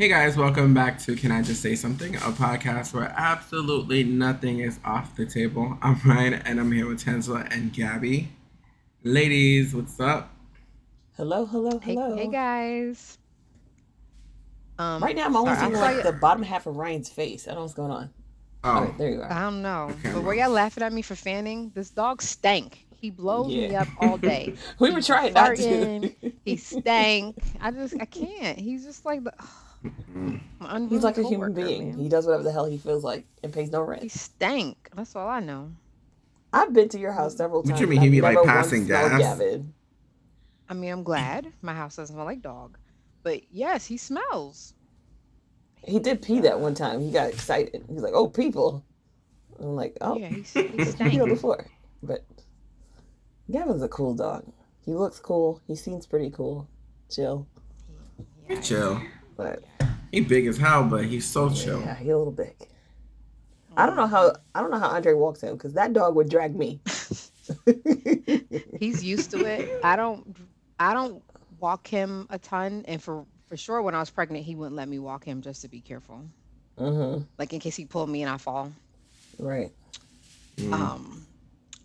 Hey guys, welcome back to Can I Just Say Something, a podcast where absolutely nothing is off the table. I'm Ryan and I'm here with Tangela and Gabby. Ladies, what's up? Hello, hello, hello. hey guys. Um, Right now, I'm only sorry, seeing I'm like the bottom half of Ryan's face. I don't know what's going on. Oh, All right, there you are. I don't know, Okay, but were y'all laughing at me for fanning? This dog stank. He blows me up all day. we were be trying not to. farting, He stank. I just, I can't. He's just like the. My He's like a human being. man. He does whatever the hell he feels like and pays no rent. He stank. That's all I know. I've been to your house several What times. you mean, and he be, like, passing gas? Gavin. I mean, I'm glad my house doesn't smell like dog, but yes, he smells. He did pee that one time. He got excited. He's like, "Oh, people!" I'm like, "Oh, Yeah, he, he he on stank. the floor." But Gavin's a cool dog. He looks cool. He seems pretty cool. Chill. he chill. But He big as hell, but he's so chill. yeah, he a little big. I don't know how I don't know how Andre walks him because that dog would drag me. he's used to it. I don't I don't walk him a ton and for for sure when I was pregnant he wouldn't let me walk him just to be careful. mm-hmm. Like in case he pulled me and I fall. Right. Mm. Um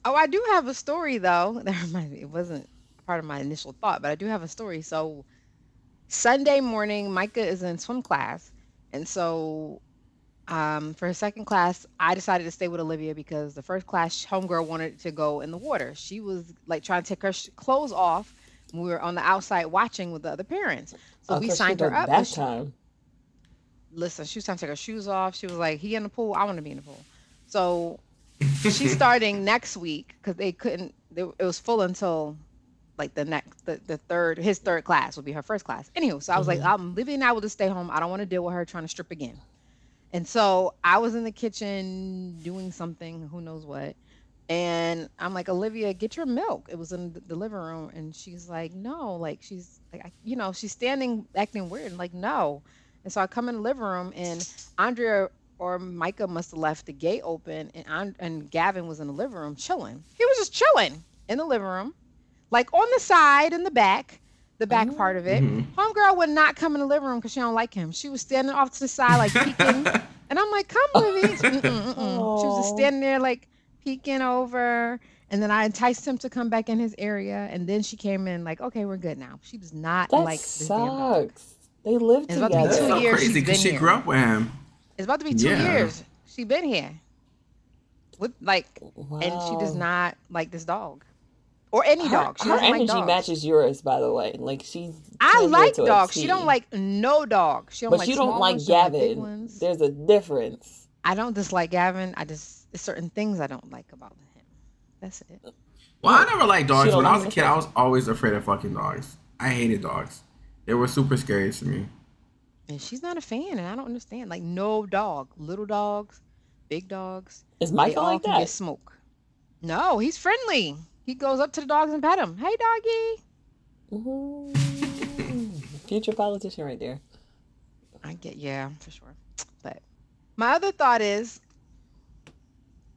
Oh, I do have a story though. That reminds me, it wasn't part of my initial thought, but I do have a story. So Sunday morning, Micah is in swim class. And so um, for her second class, I decided to stay with Olivia because the first class, homegirl wanted to go in the water. She was like trying to take her sh- clothes off. We were on the outside watching with the other parents. So Oh, we 'cause she signed her up. Bath but she- time. listen, she was trying to take her shoes off. She was like, he in the pool, I want to be in the pool. So she's starting next week because they couldn't, they, it was full until like the next, the, the third, his third class would be her first class. Anywho, so I was like, mm-hmm. I'm and I will just stay home. I don't want to deal with her trying to strip again. And so I was in the kitchen doing something, who knows what. And I'm like, Olivia, get your milk. It was in the- living room. And she's like, no, like she's like, I, you know, she's standing acting weird. And like, no. And so I come in the living room and Andrea or Micah must have left the gate open and An- and Gavin was in the living room chilling. He was just chilling in the living room, like on the side in the back, the back part of it. Mhm. Homegirl would not come in the living room because she don't like him. She was standing off to the side like peeking. and I'm like, come Livy. She was just standing there like peeking over. And then I enticed him to come back in his area. And then she came in like, okay, we're good now. She does not That like this damn dog. sucks. They live It's about to be That's two so years crazy she's because been she here. grew up with him. It's about to be two Yeah. years. She's been here. With like and she does not like this dog. Or any Her, dog. She her doesn't like energy matches yours, by the way. Like she's. I like dogs. She don't like no dog. She don't But like you don't small like ones, she don't like Gavin. There's a difference. I don't dislike Gavin. I just there's certain things I don't like about him. That's it. Well, I never liked dogs. When I was a kid. I was always afraid of fucking dogs. I hated dogs. They were super scary to me. And she's not a fan, and I don't understand. Like no dog, little dogs, big dogs, Is they Michael all like can that? get smoke. No, he's friendly. He goes up to the dogs and pet them. Hey, doggy. Future politician right there. I get yeah, for sure. But my other thought is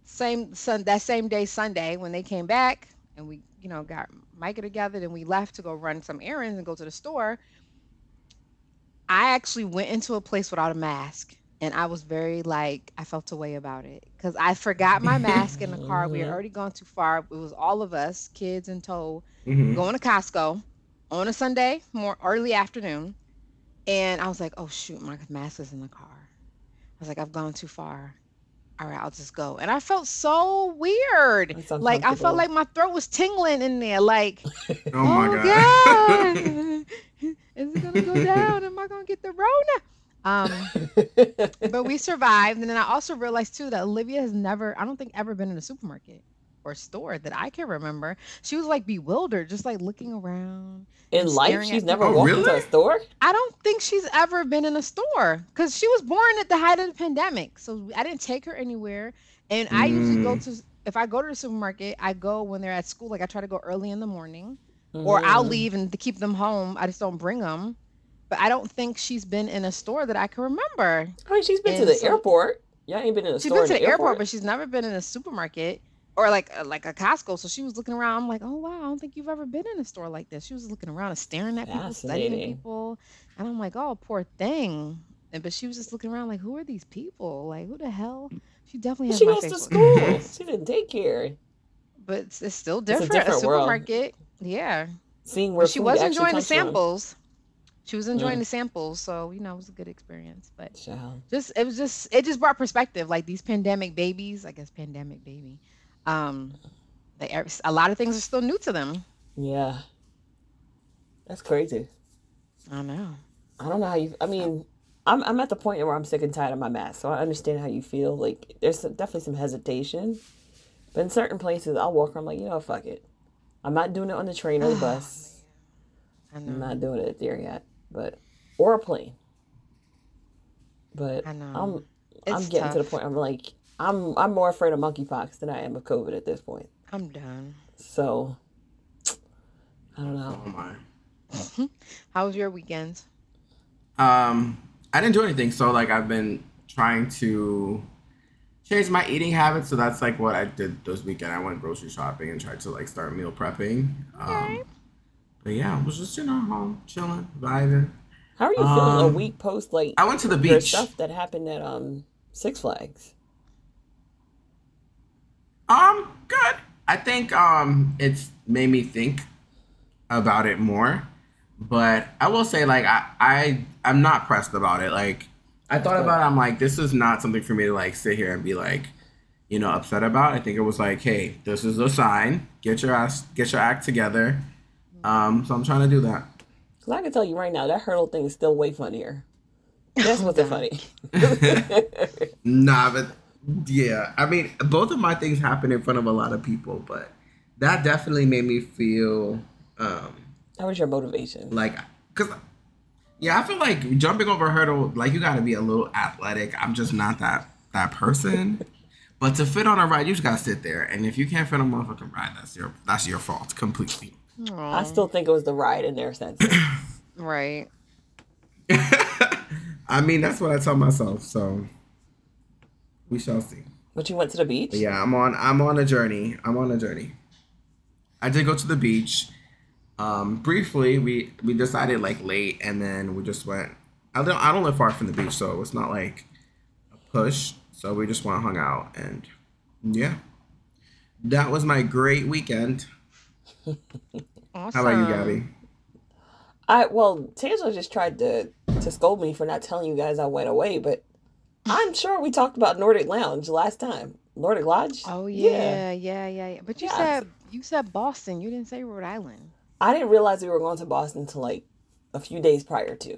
same sun that same day Sunday when they came back and we, you know, got Micah together and we left to go run some errands and go to the store. I actually went into a place without a mask and I was very like I felt a way about it cuz I forgot my mask in the car. We had already gone too far. It was all of us, kids in tow hmm going to Costco on a Sunday, more early afternoon, and I was like, "Oh shoot, my mask is in the car." I was like, "I've gone too far. All right, I'll just go." And I felt so weird. Like I felt like my throat was tingling in there. Like, Oh my oh god. god, is it gonna go down? Am I gonna get the Rona? Um, but we survived, and then I also realized too that Olivia has never, I don't think, ever been in a supermarket or store that I can remember. She was like bewildered, just like looking around. In and life, she's never people. Oh, walked into a store. I don't think she's ever been in a store because she was born at the height of the pandemic. So I didn't take her anywhere. And I usually go to, if I go to the supermarket, I go when they're at school. Like I try to go early in the morning or I'll leave and to keep them home. I just don't bring them. But I don't think she's been in a store that I can remember. I mean, she's been to the so- airport. Y'all ain't been in a She's store She's been to the airport, but she's never been in a supermarket or like a, like a Costco. So she was looking around. I'm like, oh wow, I don't think you've ever been in a store like this. She was looking around and staring at people, studying people, and I'm like, oh poor thing. and but she was just looking around like, who are these people? Like, who the hell? She definitely has She goes to school. she didn't take care. but it's, it's still a different. A, different world. supermarket, yeah. Seeing where But she was enjoying the samples. from. She was enjoying Mm. the samples, so you know it was a good experience. But Child. just it was just it just brought perspective. Like these pandemic babies, I guess pandemic baby. Um, they are, a lot of things are still new to them. Yeah. That's crazy. I know. I don't know how you. I mean, I'm I'm at the point where I'm sick and tired of my mask, so I understand how you feel. Like, there's some, definitely some hesitation, but in certain places, I'll walk. around like, you know, fuck it. I'm not doing it on the train or the bus. I'm not doing it there yet, but or a plane. But I know. I'm I'm It's getting to the point. I'm like, I'm I'm more afraid of monkeypox than I am of COVID at this point. I'm done. So I don't know. Oh my. How was your weekend? Um, I didn't do anything. So like I've been trying to change my eating habits. So that's like what I did this weekend. I went grocery shopping and tried to like start meal prepping. Um, but yeah, I was just you know home chilling, vibing. How are you feeling a Um, week post like I went to the beach. stuff that happened at um Six Flags? Um, good. I think um it's made me think about it more. But I will say like I, I I'm not pressed about it. Like I thought about it, I'm like, this is not something for me to like sit here and be like, you know, upset about. I think it was like, hey, this is a sign. Get your ass get your act together. Um, so I'm trying to do that. Cause I can tell you right now that hurdle thing is still way funnier. That's what's funny. Nah, but yeah, I mean, both of my things happened in front of a lot of people, but that definitely made me feel um That was your motivation. like because yeah i feel like jumping over a hurdle like you got to be a little athletic i'm just not that that person but to fit on a ride you just gotta sit there and if you can't fit on a motherfucking ride that's your that's your fault completely I still think it was the ride in their sense. right. i mean that's what i tell myself so we shall see. But you went to the beach? But yeah i'm on i'm on a journey. I'm on a journey. I did go to the beach. Um briefly we we decided like late and then we just went i don't i don't live far from the beach so it's not like a push. So we just went hung out and yeah. That was my great weekend Awesome. how about you gabby I well, Tangela just tried to to scold me for not telling you guys I went away, but I'm sure we talked about Nordic Lounge last time. Nordic Lodge? Oh yeah, yeah, yeah, yeah. But you Yeah. said you said Boston. You didn't say Rhode Island. I didn't realize we were going to Boston until like a few days prior to.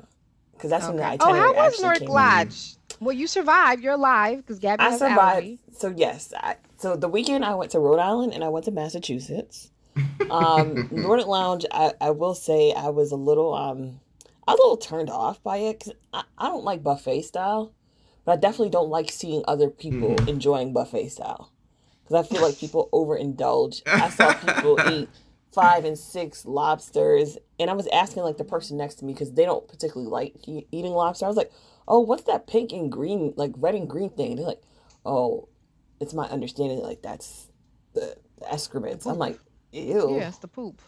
Because that's when the Okay. Oh, itinerary how was Nordic came in. Lodge? Well, you survived. You're alive because Gabby I has survived. allergy. So yes, I, so the weekend I went to Rhode Island and I went to Massachusetts. Um, Nordic Lounge, I, I will say I was a little um, I was a little turned off by it because I, I don't like buffet style, but I definitely don't like seeing other people enjoying buffet style because I feel like people overindulge. I saw people eat five and six lobsters, and I was asking like the person next to me because they don't particularly like e- eating lobster. I was like, "Oh, what's that pink and green, like red and green thing?" They're like, "Oh, it's my understanding like that's the, the excrements." I'm like, "Ew." Yeah, it's the poop.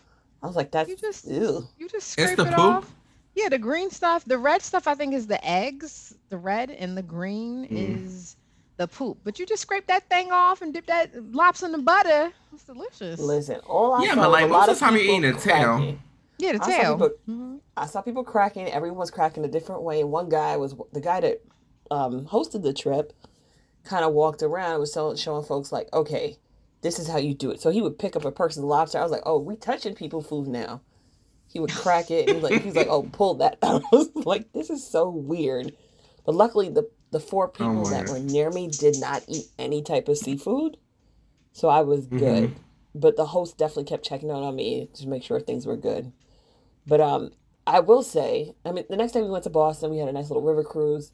I was like, "That's You just- ew." You just It's scrape the it poop? off. Yeah, the green stuff. The red stuff I think is the eggs. The red and the green Mm. is the poop. But you just scrape that thing off and dip that lobster in the butter. It's delicious. Listen, all I Yeah, but, like, a most lot of the time you're people eating a tail. Yeah, the I saw tail. people- Mhm. I saw people cracking. Everyone was cracking a different way. And one guy was the guy that um, hosted the trip. Kind of walked around was showing, showing folks like, okay, this is how you do it. So he would pick up a person's lobster. I was like, oh, we touching people food now. He would crack it. And he was like, he's like, oh, pull that. I was like, this is so weird. But luckily, the the four people my that were near me did not eat any type of seafood, so I was good. But the host definitely kept checking out on me to make sure things were good. But um, I will say, I mean, the next time we went to Boston, we had a nice little river cruise.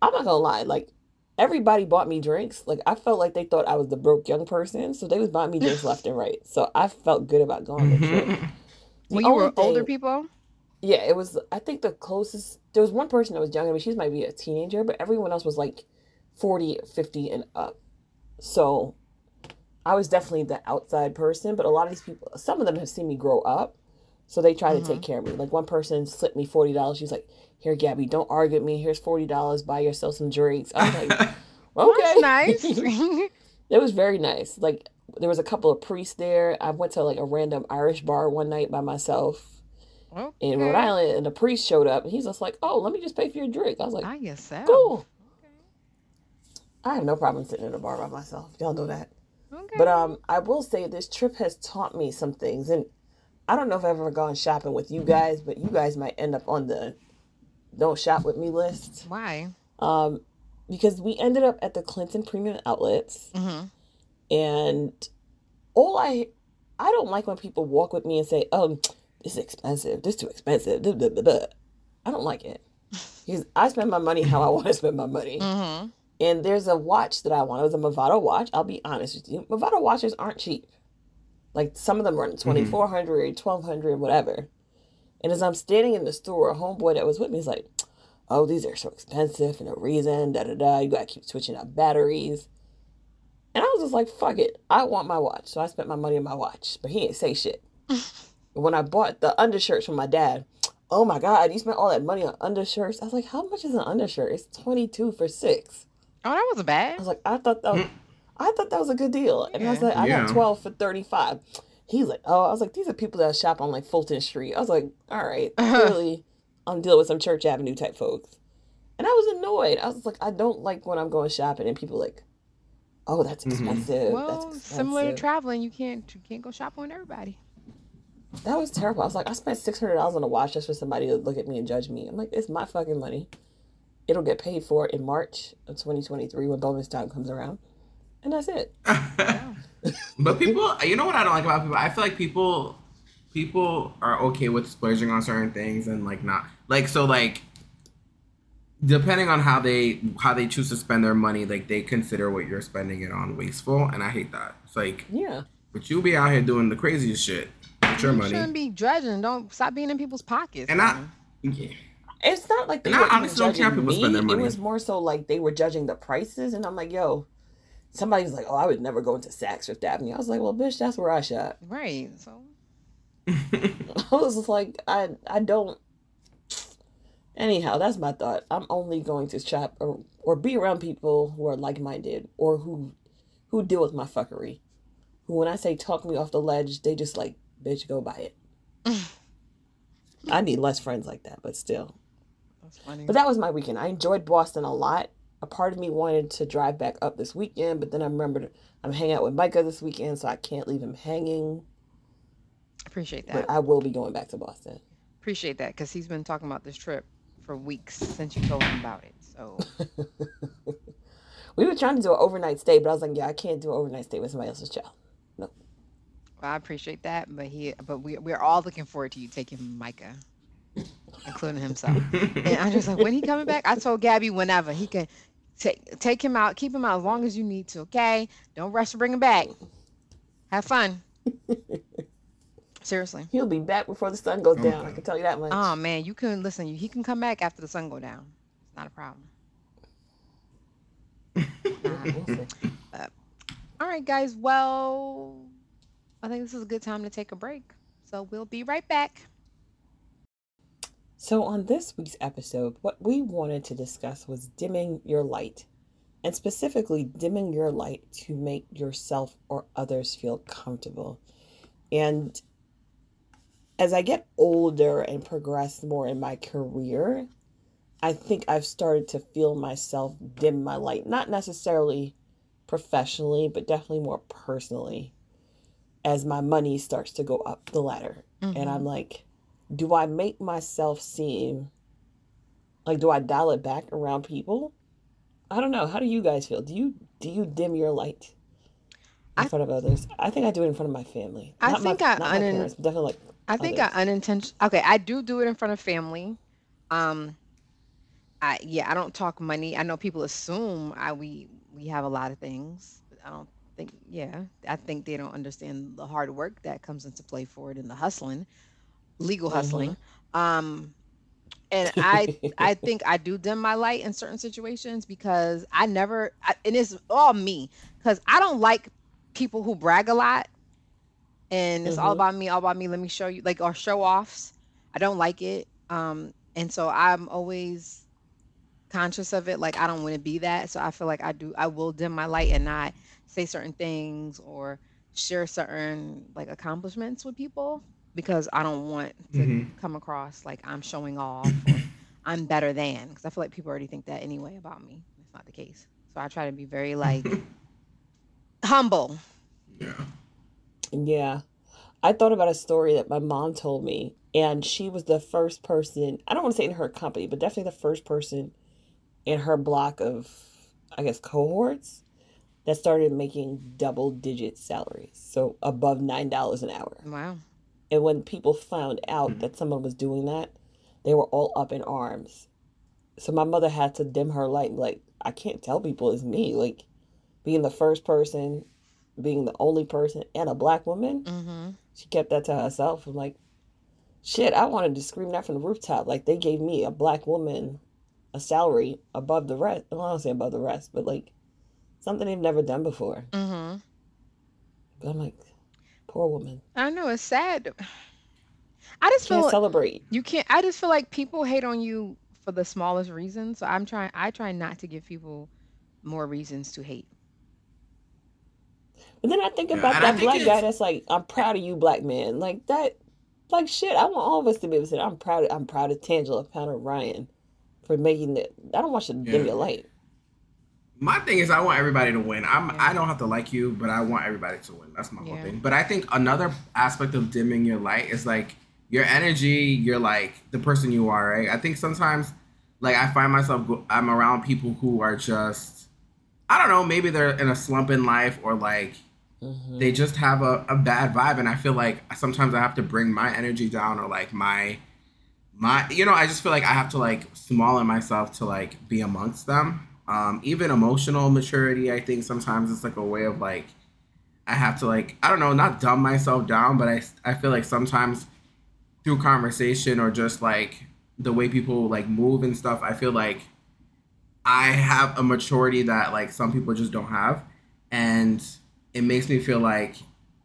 I'm not gonna lie, like everybody bought me drinks. Like I felt like they thought I was the broke young person, so they was buying me drinks left and right. So I felt good about going on mm-hmm. the trip. The When you only were older people? yeah, it was. I think the closest there was one person that was younger, but she might be a teenager, but everyone else was like 40, 50 and up. So I was definitely the outside person, but a lot of these people, some of them have seen me grow up, So they try to Mhm. take care of me. Like one person slipped me forty dollars. She's like, "Here, Gabby, don't argue with me. Here's forty dollars. Buy yourself some drinks." I was like, "Okay, nice. it was very nice. Like there was a couple of priests there. I went to like a random Irish bar one night by myself in Rhode Island, and the priest showed up, and he's just like, "Oh, let me just pay for your drink." I was like, I guess so. "Cool." Okay. I have no problem sitting in a bar by myself. Y'all know that. Okay. But um, I will say this trip has taught me some things, and I don't know if I've ever gone shopping with you guys, but you guys might end up on the don't shop with me list. Why? Um, because we ended up at the Clinton Premium Outlets, Mm-hmm. and all I I don't like when people walk with me and say, "Um, this is expensive. This too expensive." Blah, blah, blah. I don't like it because I spend my money how I want to spend my money. Mm-hmm. And there's a watch that I want. It was a Movado watch. I'll be honest with you. Movado watches aren't cheap. Like some of them run mm-hmm. 2400 1200 whatever. And as I'm standing in the store, a homeboy that was with me is like, oh, these are so expensive for no reason. Da da da. You got to keep switching out batteries. And I was just like, fuck it. I want my watch. So I spent my money on my watch. But he ain't say shit. when I bought the undershirts from my dad, oh my God, you spent all that money on undershirts. I was like, how much is an undershirt? It's 22 for six. Oh, that wasn't bad. I was like, I thought that hmm. was, I thought that was a good deal. And I was like, I Yeah. got 12 for 35. He's like, oh, I was like, these are people that shop on like Fulton Street. I was like, all right, clearly I'm dealing with some Church Avenue type folks. And I was annoyed. I was like, I don't like when I'm going shopping and people like, oh, that's Mhm. expensive. Well, that's expensive. similar to traveling, you can't you can't go shopping with everybody. That was terrible. I was like, I spent six hundred dollars on a watch just for somebody to look at me and judge me. I'm like, it's my fucking money. It'll get paid for in March of 2023 when bonus time comes around, and that's it. but people, you know what I don't like about people? I feel like people, people are okay with splurging on certain things and like not like so like depending on how they how they choose to spend their money, like they consider what you're spending it on wasteful, and I hate that. It's like, Yeah, but you be out here doing the craziest shit with your you money, shouldn't be judging. Don't stop being in people's pockets. and I. Yeah. it's not like they And I were even honestly don't care how judging people me. spend their money. It was more so like they were judging the prices, and I'm like, yo. Somebody was like, "Oh, I would never go into Saks Fifth Avenue." I was like, "Well, bitch, that's where I shop." Right. So I was just like, I I don't. Anyhow, that's my thought. I'm only going to shop or, or be around people who are like minded or who who deal with my fuckery. Who, when I say talk me off the ledge, they just like, bitch, go buy it. I need less friends like that, but still. that's funny. But that was my weekend. I enjoyed Boston a lot. A part of me wanted to drive back up this weekend, but then I remembered I'm hanging out with Micah this weekend, so I can't leave him hanging. Appreciate that. But I will be going back to Boston. Appreciate that because he's been talking about this trip for weeks since you told him about it. So We were trying to do an overnight stay, but I was like, yeah, I can't do an overnight stay with somebody else's child. No. Well, I appreciate that. But he, but we, we're all looking forward to you taking Micah, including himself. And I'm just like, when he coming back? I told Gabby whenever he can take take him out, keep him out as long as you need to. Okay, don't rush to bring him back. Have fun. Seriously. He'll be back before the sun goes down. I can tell you that much. Oh man, you can listen. He can come back after the sun go down. It's not a problem. Nah. All right, guys. Well, I think this is a good time to take a break. So we'll be right back. So, on this week's episode, what we wanted to discuss was dimming your light, and specifically dimming your light to make yourself or others feel comfortable. And as I get older and progress more in my career, I think I've started to feel myself dim my light, not necessarily professionally, but definitely more personally as my money starts to go up the ladder. And Mhm. I'm like, do I make myself seem like do I dial it back around people? I don't know. How do you guys feel? Do you do you dim your light in I- front of others? I think I do it in front of my family. I Not my- think I not my parents, definitely like I think others. I unintentional. Okay, I do do it in front of family. Um, I yeah, I don't talk money. I know people assume I we we have a lot of things, but I don't think. Yeah, I think they don't understand the hard work that comes into play for it and the hustling, legal hustling. Um, and I I think I do dim my light in certain situations because I never I, and it's all me because I don't like people who brag a lot and it's all Mhm. about me, all about me. Let me show you, like, or show offs. I don't like it. Um, and so I'm always conscious of it. Like, I don't want to be that. So I feel like I do, I will dim my light and not say certain things or share certain like accomplishments with people because I don't want to Mhm. come across like I'm showing off or I'm better than because I feel like people already think that anyway about me. It's not the case. So I try to be very like humble. Yeah. Yeah. I thought about a story that my mom told me, and she was the first person, I don't want to say in her company, but definitely the first person in her block of, I guess, cohorts that started making double digit salaries. So above $9 an hour. Wow. And when people found out that someone was doing that, they were all up in arms. So my mother had to dim her light like, I can't tell people it's me. Like being the first person, being the only person, and a black woman, Mm-hmm. she kept that to herself. I'm like, shit, I wanted to scream that from the rooftop. Like they gave me a black woman a salary above the rest. I don't say above the rest, but like something they've never done before. Mm-hmm. But I'm like, poor woman. I know it's sad. I just Can't feel celebrate. you can't. I just feel like people hate on you for the smallest reasons. So I'm trying. I try not to give people more reasons to hate. But then I think Yeah, about and that think black guy that's like, I'm proud of you, black man. Like that, like shit. I want all of us to be able to say, I'm proud. Of, I'm proud of Tangela, I'm proud of Ryan for making it. I don't want you to dim Yeah. your light. My thing is, I want everybody to win. I'm. Yeah. I don't have to like you, but I want everybody to win. That's my whole thing. But I think another aspect of dimming your light is like your energy. You're like the person you are, right? I think sometimes, like I find myself I'm around people who are just, I don't know, maybe they're in a slump in life or like Mhm. they just have a, a bad vibe and i feel like sometimes i have to bring my energy down or like my my you know i just feel like i have to like smaller myself to like be amongst them um even emotional maturity i think sometimes it's like a way of like i have to like i don't know not dumb myself down but i i feel like sometimes through conversation or just like the way people like move and stuff i feel like i have a maturity that like some people just don't have. And it makes me feel like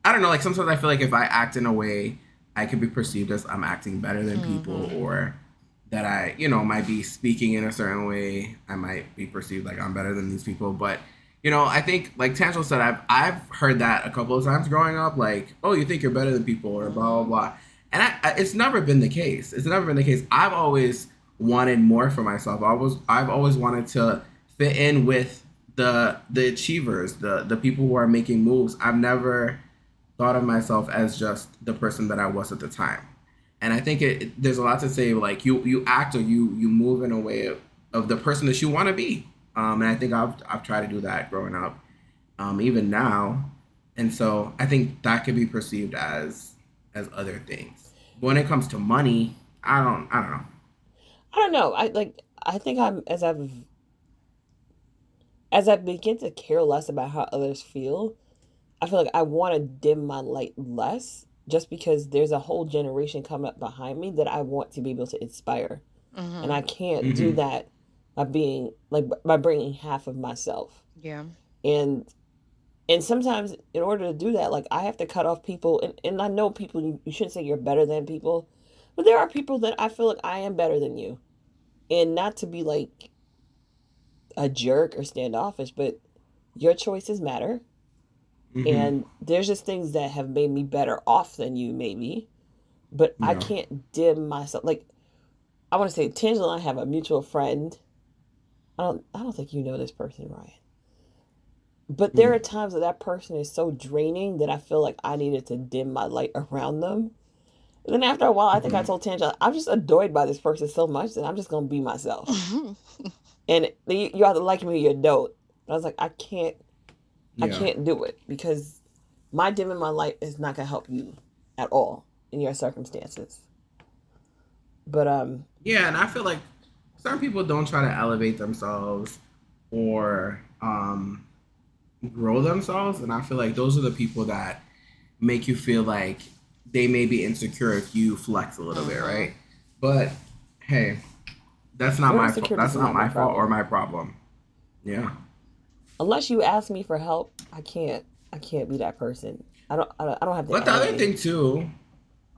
I don't know, like sometimes I feel like if I act in a way, I could be perceived as I'm acting better than people or that I, you know, might be speaking in a certain way. I might be perceived like I'm better than these people. But, you know, I think like Tangela said, I've I've heard that a couple of times growing up, like, oh, you think you're better than people or blah blah blah. And I, I, it's never been the case. It's never been the case. I've always wanted more for myself. I was I've always wanted to fit in with the the achievers, the the people who are making moves. I've never thought of myself as just the person that I was at the time. And I think it, it- there's a lot to say like you you act or you you move in a way of, of the person that you want to be. Um, and I think I've I've tried to do that growing up, um, even now. And so I think that could be perceived as as other things. When it comes to money, I don't I don't know. I don't know. I like. I think I'm as I've as I begin to care less about how others feel. I feel like I want to dim my light less, just because there's a whole generation coming up behind me that I want to be able to inspire, Mm-hmm. and I can't do Mhm. that by being like by bringing half of myself. Yeah. and and sometimes in order to do that like i have to cut off people and, and i know people you, you shouldn't say you're better than people but there are people that i feel like i am better than you and not to be like a jerk or standoffish but your choices matter Mhm. and there's just things that have made me better off than you maybe. But i can't dim myself like i want to say tangela and i have a mutual friend. I don't i don't think you know this person ryan. But there Hmm. are times that that person is so draining that i feel like i needed to dim my light around them. And then after a while i think i Mhm. told tangela i'm just annoyed by this person so much that i'm just gonna be myself. And you, you either like me or you don't but i was like i can't I can't do it because my dimming my light is not gonna help you at all in your circumstances. But um, Yeah, and I feel like some people don't try to elevate themselves or um, grow themselves, and I feel like those are the people that make you feel like they may be insecure if you flex a little bit, Mhm. right? But hey, that's not Your my fault. That's not my fault or my problem. Yeah. Unless you ask me for help, I can't. I can't be that person. I don't. I don't, I don't have. But the other thing too,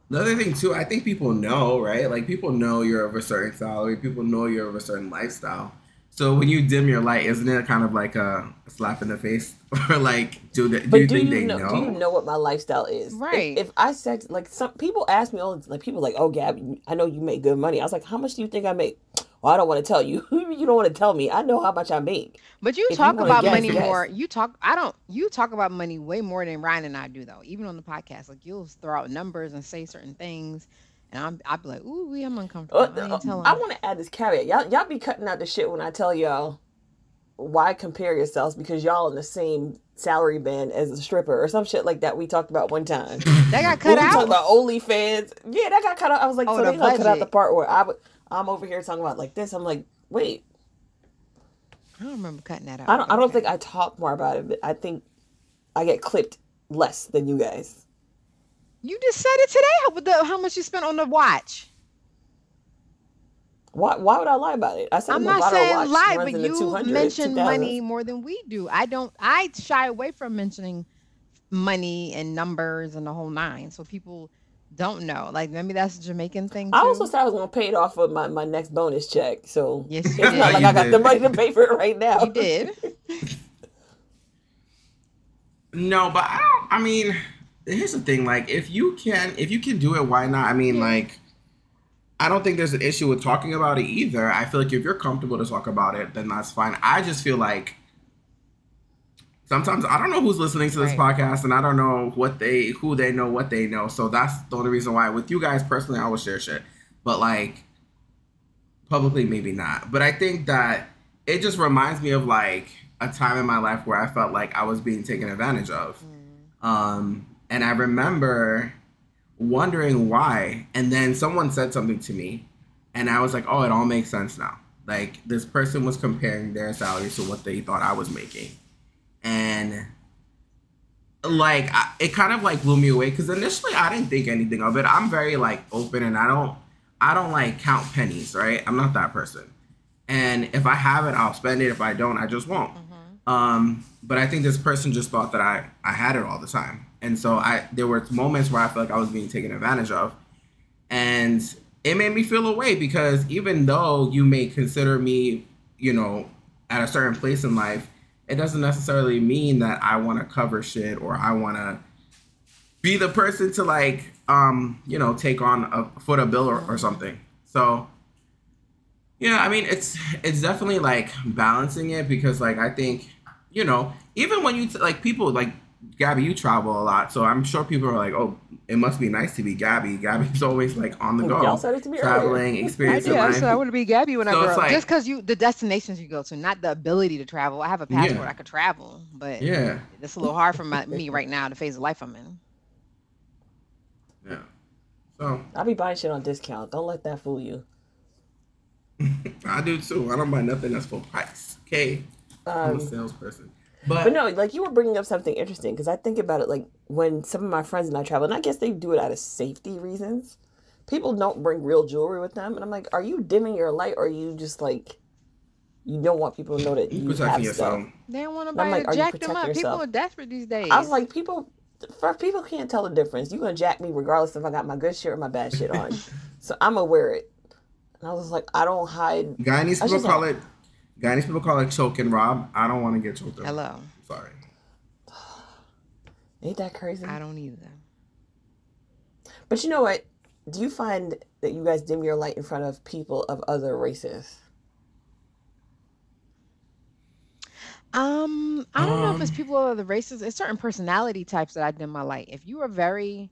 the other thing too, I think people know, right? Like people know you're of a certain salary. People know you're of a certain lifestyle. So when you dim your light, isn't it kind of like a slap in the face, or like do they, do But you do think you they know, know? Do you know what my lifestyle is? Right. If, I said like some people ask me all the- like people like, oh Gabby, I know you make good money. I was like, how much do you think I make? Well, I don't want to tell you. you don't want to tell me. I know how much I make. But you If talk wanna about guess, money guess. more. You talk. I don't. You talk about money way more than Ryan and I do, though. Even on the podcast, like you'll throw out numbers and say certain things, and I'm. I'll be like, ooh, we am uncomfortable. Uh, I ain't. I want to add this caveat. Y'all, y'all be cutting out the shit when I tell y'all why compare yourselves because y'all in the same salary band as a stripper or some shit like that. We talked about one time. that got When cut we talked out. about OnlyFans. Yeah, that got cut out. I was like, Oh, so the they cut out the part where I would. I'm over here talking about like this. I'm like, wait, I don't remember cutting that out. I don't. I don't think I talk more about it. But I think I get clipped less than you guys. You just said it today. The how much you spent on the watch. Why? Why would I lie about it? I said I'm not saying lie, but you 200s, mention money more than we do. I don't. I shy away from mentioning money and numbers and the whole nine, so people don't know. Like maybe that's a Jamaican thing too. I also said I was gonna pay it off with my, my next bonus check. So Yes, it's you not like You I got the money to pay for it right now. you did. No, but I don't. I mean, here's the thing. Like, if you can, if you can do it, why not? I mean, hmm. like, I don't think there's an issue with talking about it either. I feel like if you're comfortable to talk about it, then that's fine. I just feel like sometimes I don't know who's listening to this Right. podcast, and I don't know what they, who they know, what they know. So that's the only reason why. With you guys personally, I will share shit, but like publicly, maybe not. But I think that it just reminds me of like a time in my life where I felt like I was being taken advantage of. Um, and I remember wondering why. And then someone said something to me, and I was like, oh, it all makes sense now. Like, this person was comparing their salaries to what they thought I was making. And like I, it kind of like blew me away because initially I didn't think anything of it. I'm very like open and I don't I don't like count pennies, right? I'm not that person. And if I have it, I'll spend it. If I don't, I just won't. Um, but I think this person just thought that I I had it all the time, and so I there were moments where I felt like I was being taken advantage of, and it made me feel away because even though you may consider me, you know, at a certain place in life, it doesn't necessarily mean that I want to cover shit or I want to be the person to like um you know take on a foot a bill or, or something. So yeah, I mean it's it's definitely like balancing it because like I think you know even when you t- like people like Gabby, you travel a lot, so I'm sure people are like, oh, it must be nice to be Gabby. Gabby's always like on the go, Y'all said it to me traveling, experiencing did. I life. said I want to be Gabby when I So grow up. like- Just because you, the destinations you go to, not the ability to travel. I have a passport. Yeah. I could travel, but Yeah, it's a little hard for my, me right now, the phase of life I'm in. yeah. So I'll be buying shit on discount. Don't let that fool you. I do too. I don't buy nothing that's full price. Okay, I'm a Um, salesperson. But, But no, like you were bringing up something interesting because I think about it like when some of my friends and I travel, and I guess they do it out of safety reasons. People don't bring real jewelry with them, and I'm like, are you dimming your light, or are you just like you don't want people to know that you protecting have yourself. stuff? Um, they don't want I'm nobody like, are to you jack them up. protecting People are desperate these days. I was like, people, for people can't tell the difference. You gonna jack me regardless if I got my good shit or my bad shit on. so I'm gonna wear it. And I was like, I don't hide. Guyanese I people just call it. Guyanese people call it choking, rob. I don't want to get choked up. hello. Sorry. Ain't that crazy? I don't either. But you know what? Do you find that you guys dim your light in front of people of other races? Um, I don't know if it's Um, people of other races. It's certain personality types that I dim my light. If you are very,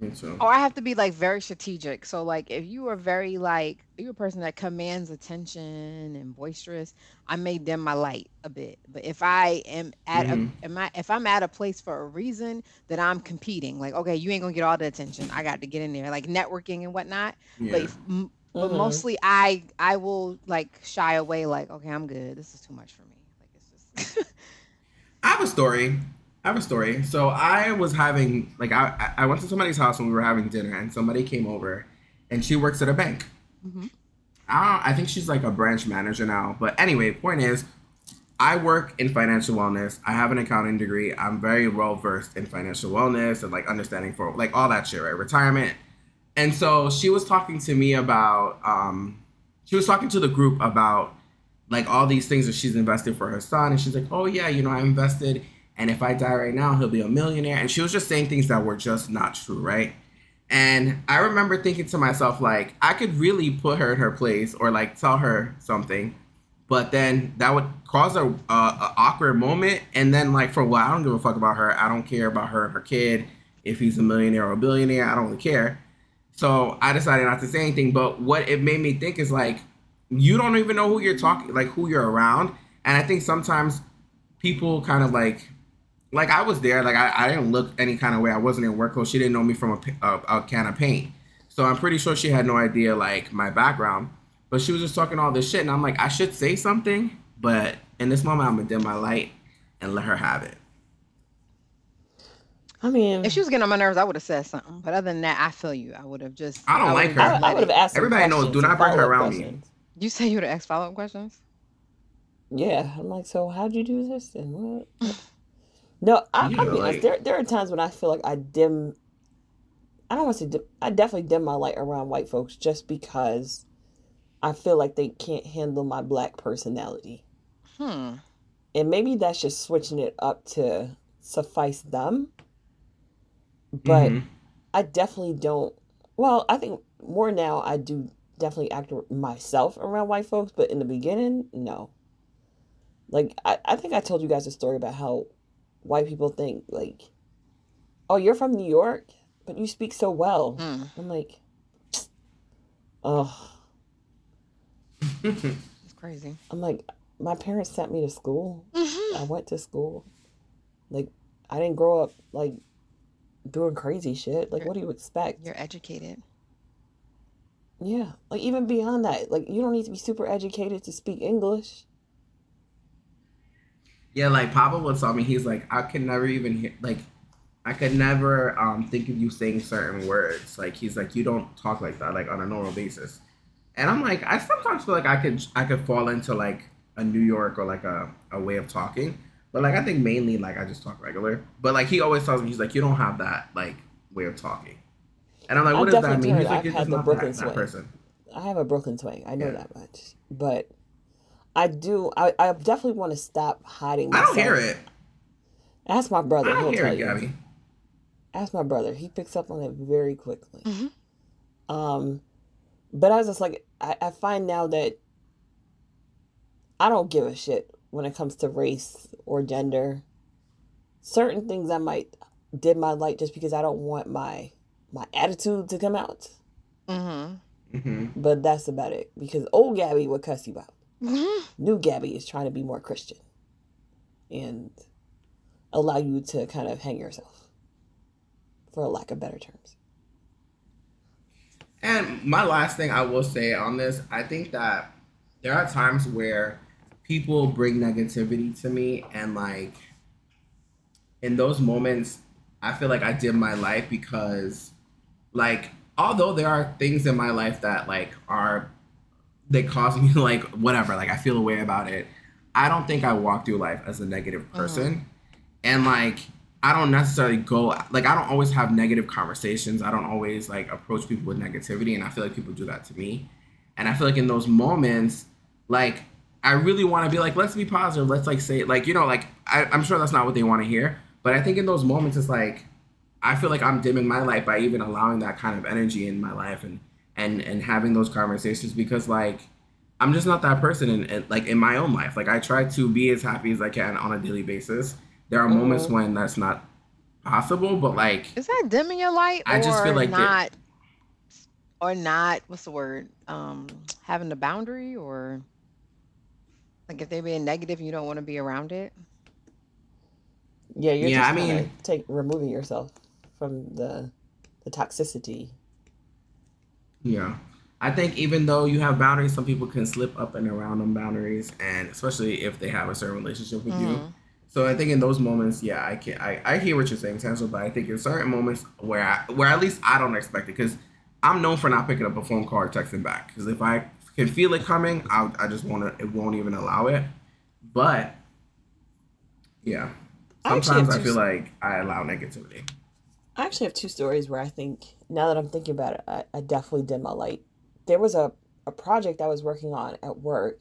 Me too. or I have to be like very strategic. So like, if you are very like, you're a person that commands attention and boisterous, I may dim my light a bit. But if I am at Mhm. a, am I, if I'm at a place for a reason that I'm competing, like, okay, you ain't gonna get all the attention. I got to get in there, like networking and whatnot. Yeah. But, if, m- but mostly I, I will like shy away. Like, okay, I'm good. This is too much for me. Like, it's just. I have a story. I have a story. So I was having like I I went to somebody's house when we were having dinner, and somebody came over, and she works at a bank. Mhm. I don't, I think she's like a branch manager now. But anyway, point is, I work in financial wellness. I have an accounting degree. I'm very well versed in financial wellness and like understanding for like all that shit, right? Retirement. And so she was talking to me about um she was talking to the group about like all these things that she's invested for her son and she's like, "Oh yeah, you know, I invested and if I die right now, he'll be a millionaire." And she was just saying things that were just not true, right? And I remember thinking to myself like, I could really put her in her place or like tell her something. But then that would cause a, a, a, awkward moment. And then like for a while i don't give a fuck about her. I don't care about her and her kid. If he's a millionaire or a billionaire i don't really care. So i decided not to say anything. But what it made me think is like you don't even know who you're talking like who you're around. And i think sometimes people kind of like like i was there like i, I didn't look any kind of way i wasn't in work clothes she didn't know me from a, a, a can of paint so i'm pretty sure she had no idea like my background but she was just talking all this shit, and I'm like, I should say something, but in this moment, I'm gonna dim my light and let her have it. I mean, if she was getting on my nerves, I would have said something. But other than that, I feel you. I would have just. I don't I like her. I, I would have asked. Everybody knows. Do not bring her around questions. me. You say you would have asked follow up questions. Yeah, I'm like, so how'd you do this and what? no, I, yeah, I mean, like, there there are times when I feel like I dim. I don't want to. Dim, I definitely dim my light around white folks just because I feel like they can't handle my black personality. Hmm. And maybe that's just switching it up to suffice them. But mm-hmm. I definitely don't. Well, I think more now I do definitely act myself around white folks, but in the beginning, no. Like, I, I think I told you guys a story about how white people think, like, oh, you're from New York, but you speak so well. Mm. I'm like, oh it's crazy. I'm like, my parents sent me to school. Mm-hmm. I went to school. Like, I didn't grow up like doing crazy shit. Like, you're, what do you expect? You're educated. Yeah, like even beyond that, like you don't need to be super educated to speak English. Yeah, like Papa would tell me, he's like, I could never even hear, like, I could never um think of you saying certain words. Like, he's like, you don't talk like that, like on a normal basis. And I'm like, I sometimes feel like I could I could fall into like a New York or like a, a way of talking. But like I think mainly like I just talk regular. But like he always tells me he's like, you don't have that like way of talking. And I'm like, what does that mean? He's like, I've the Brooklyn that, that person. I have a Brooklyn twang. I know yeah. that much. But I do I, I definitely want to stop hiding myself. I don't hear it. Ask my brother. I don't he'll hear tell it, Gabby. You. Ask my brother. He picks up on it very quickly. Mm-hmm. Um but I was just like, I, I find now that I don't give a shit when it comes to race or gender. Certain things I might dim my light just because I don't want my my attitude to come out. Mm-hmm. Mm-hmm. But that's about it. Because old Gabby would cuss you out. New Gabby is trying to be more Christian and allow you to kind of hang yourself, for lack of better terms. And my last thing I will say on this, I think that there are times where people bring negativity to me and like in those moments I feel like I did my life because like although there are things in my life that like are they cause me like whatever, like I feel a way about it. I don't think I walk through life as a negative person. Mm-hmm. And like I don't necessarily go like I don't always have negative conversations. I don't always like approach people with negativity, and I feel like people do that to me. And I feel like in those moments, like I really want to be like, let's be positive. Let's like say like you know like I, I'm sure that's not what they want to hear, but I think in those moments it's like I feel like I'm dimming my light by even allowing that kind of energy in my life and and and having those conversations because like I'm just not that person in, in like in my own life. Like I try to be as happy as I can on a daily basis there are mm-hmm. moments when that's not possible, but like is that dimming your light? I just feel like not, it, or not. What's the word? Um, having the boundary, or like if they're being negative, you don't want to be around it. Yeah, you're yeah. I mean, take removing yourself from the the toxicity. Yeah. I think even though you have boundaries, some people can slip up and around them boundaries, and especially if they have a certain relationship with mm-hmm. you. So I think in those moments, yeah, I can I, I hear what you're saying, Tangela, but I think in certain moments where I, where at least I don't expect it, because I'm known for not picking up a phone call or texting back. Because if I can feel it coming, I I just want to it won't even allow it. But Yeah. I Sometimes I two feel like I allow negativity. I actually have two stories where I think now that I'm thinking about it, I, I definitely dim my light. There was a, a project I was working on at work,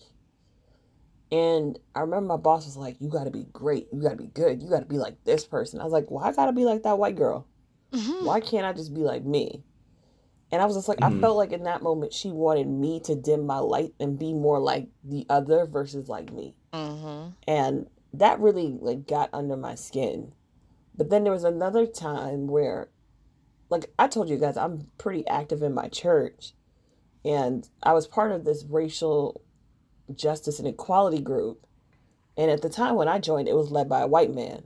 and I remember my boss was like, "You got to be great. You got to be good. You got to be like this person." I was like, "Why I got to be like that white girl? Mhm. Why can't I just be like me?" And I was just like, I Mhm. felt like in that moment she wanted me to dim my light and be more like the other versus like me. Mhm. and that really like got under my skin but then there was another time where like i told you guys i'm pretty active in my church. And i was part of this racial justice and equality group. And at the time when i joined it was led by a white man.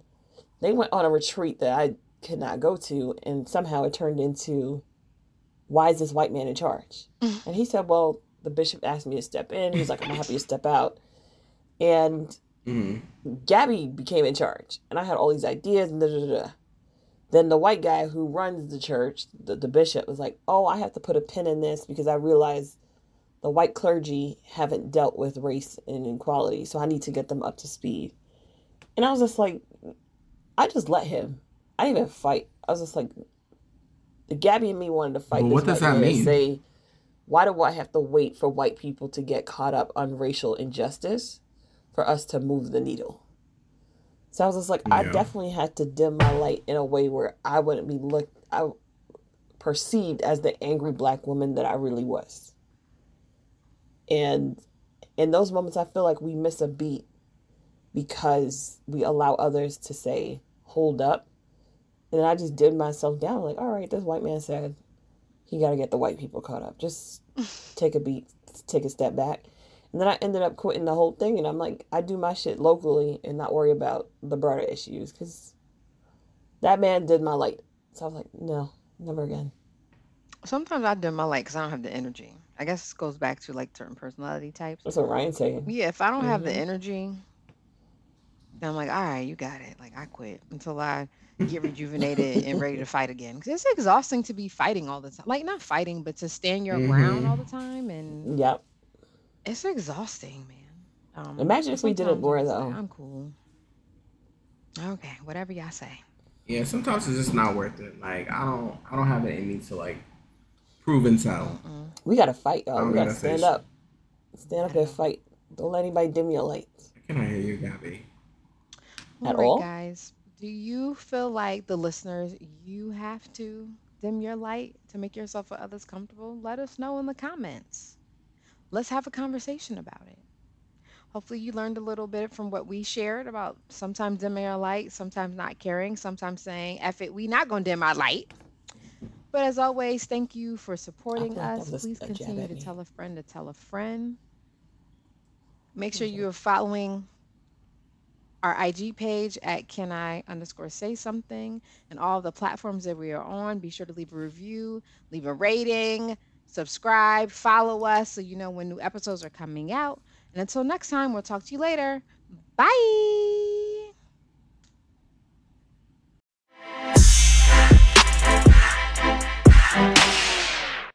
They went on a retreat that i could not go to and somehow it turned into why is this white man in charge? And he said well the bishop asked me to step in. He's like i'm happy to step out. And hmm Gabby became in charge, and I had all these ideas. Da, da, da. Then the white guy who runs the church, the, the bishop, was like, "Oh, I have to put a pin in this because I realize the white clergy haven't dealt with race and inequality, so I need to get them up to speed." And I was just like, I just let him. I didn't even fight. I was just like, the Gabby and me wanted to fight. Well, this what does that mean? Say, why do I have to wait for white people to get caught up on racial injustice for us to move the needle? So I was just like, I definitely had to dim my light in a way where I wouldn't be looked, I perceived as the angry black woman that I really was. And in those moments, I feel like we miss a beat because we allow others to say, hold up. And then I just dimmed myself down, like, all right, this white man said he got to get the white people caught up. Just take a beat, take a step back. And then I ended up quitting the whole thing. And I'm like, I do my shit locally and not worry about the broader issues because that man did my light. So I was like, no, never again. Sometimes I dim my light because I don't have the energy. I guess this goes back to like certain personality types. That's what Ryan's saying. Yeah, if I don't have the Mhm. energy, then I'm like, all right, you got it. Like I quit until I get rejuvenated and ready to fight again. Because it's exhausting to be fighting all the time. Like not fighting, but to stand your ground Mhm. all the time, and Yep. It's exhausting, man. Um, Imagine if we did it sometimes more, just like, though. I'm cool. Okay, whatever y'all say. Yeah, sometimes it's just not worth it. Like I don't, I don't have it in me to like prove and tell. Mm. We got to fight, y'all. I'm We got to gonna say stand so. up. Stand up and fight. Don't let anybody dim your lights. Can I hear you, Gabby? At All right, all? guys. Do you feel like the listeners, you have to dim your light to make yourself or others comfortable? Let us know in the comments. Let's have a conversation about it. Hopefully, you learned a little bit from what we shared about sometimes dimming our light, sometimes not caring, sometimes saying, F it, we not going to dim our light. But as always, thank you for supporting us. Please continue to tell a friend to tell a friend. Make sure you are following our IG page at can I underscore say something and all the platforms that we are on. Be sure to leave a review, leave a rating, subscribe, follow us so you know when new episodes are coming out. And until next time, we'll talk to you later. Bye.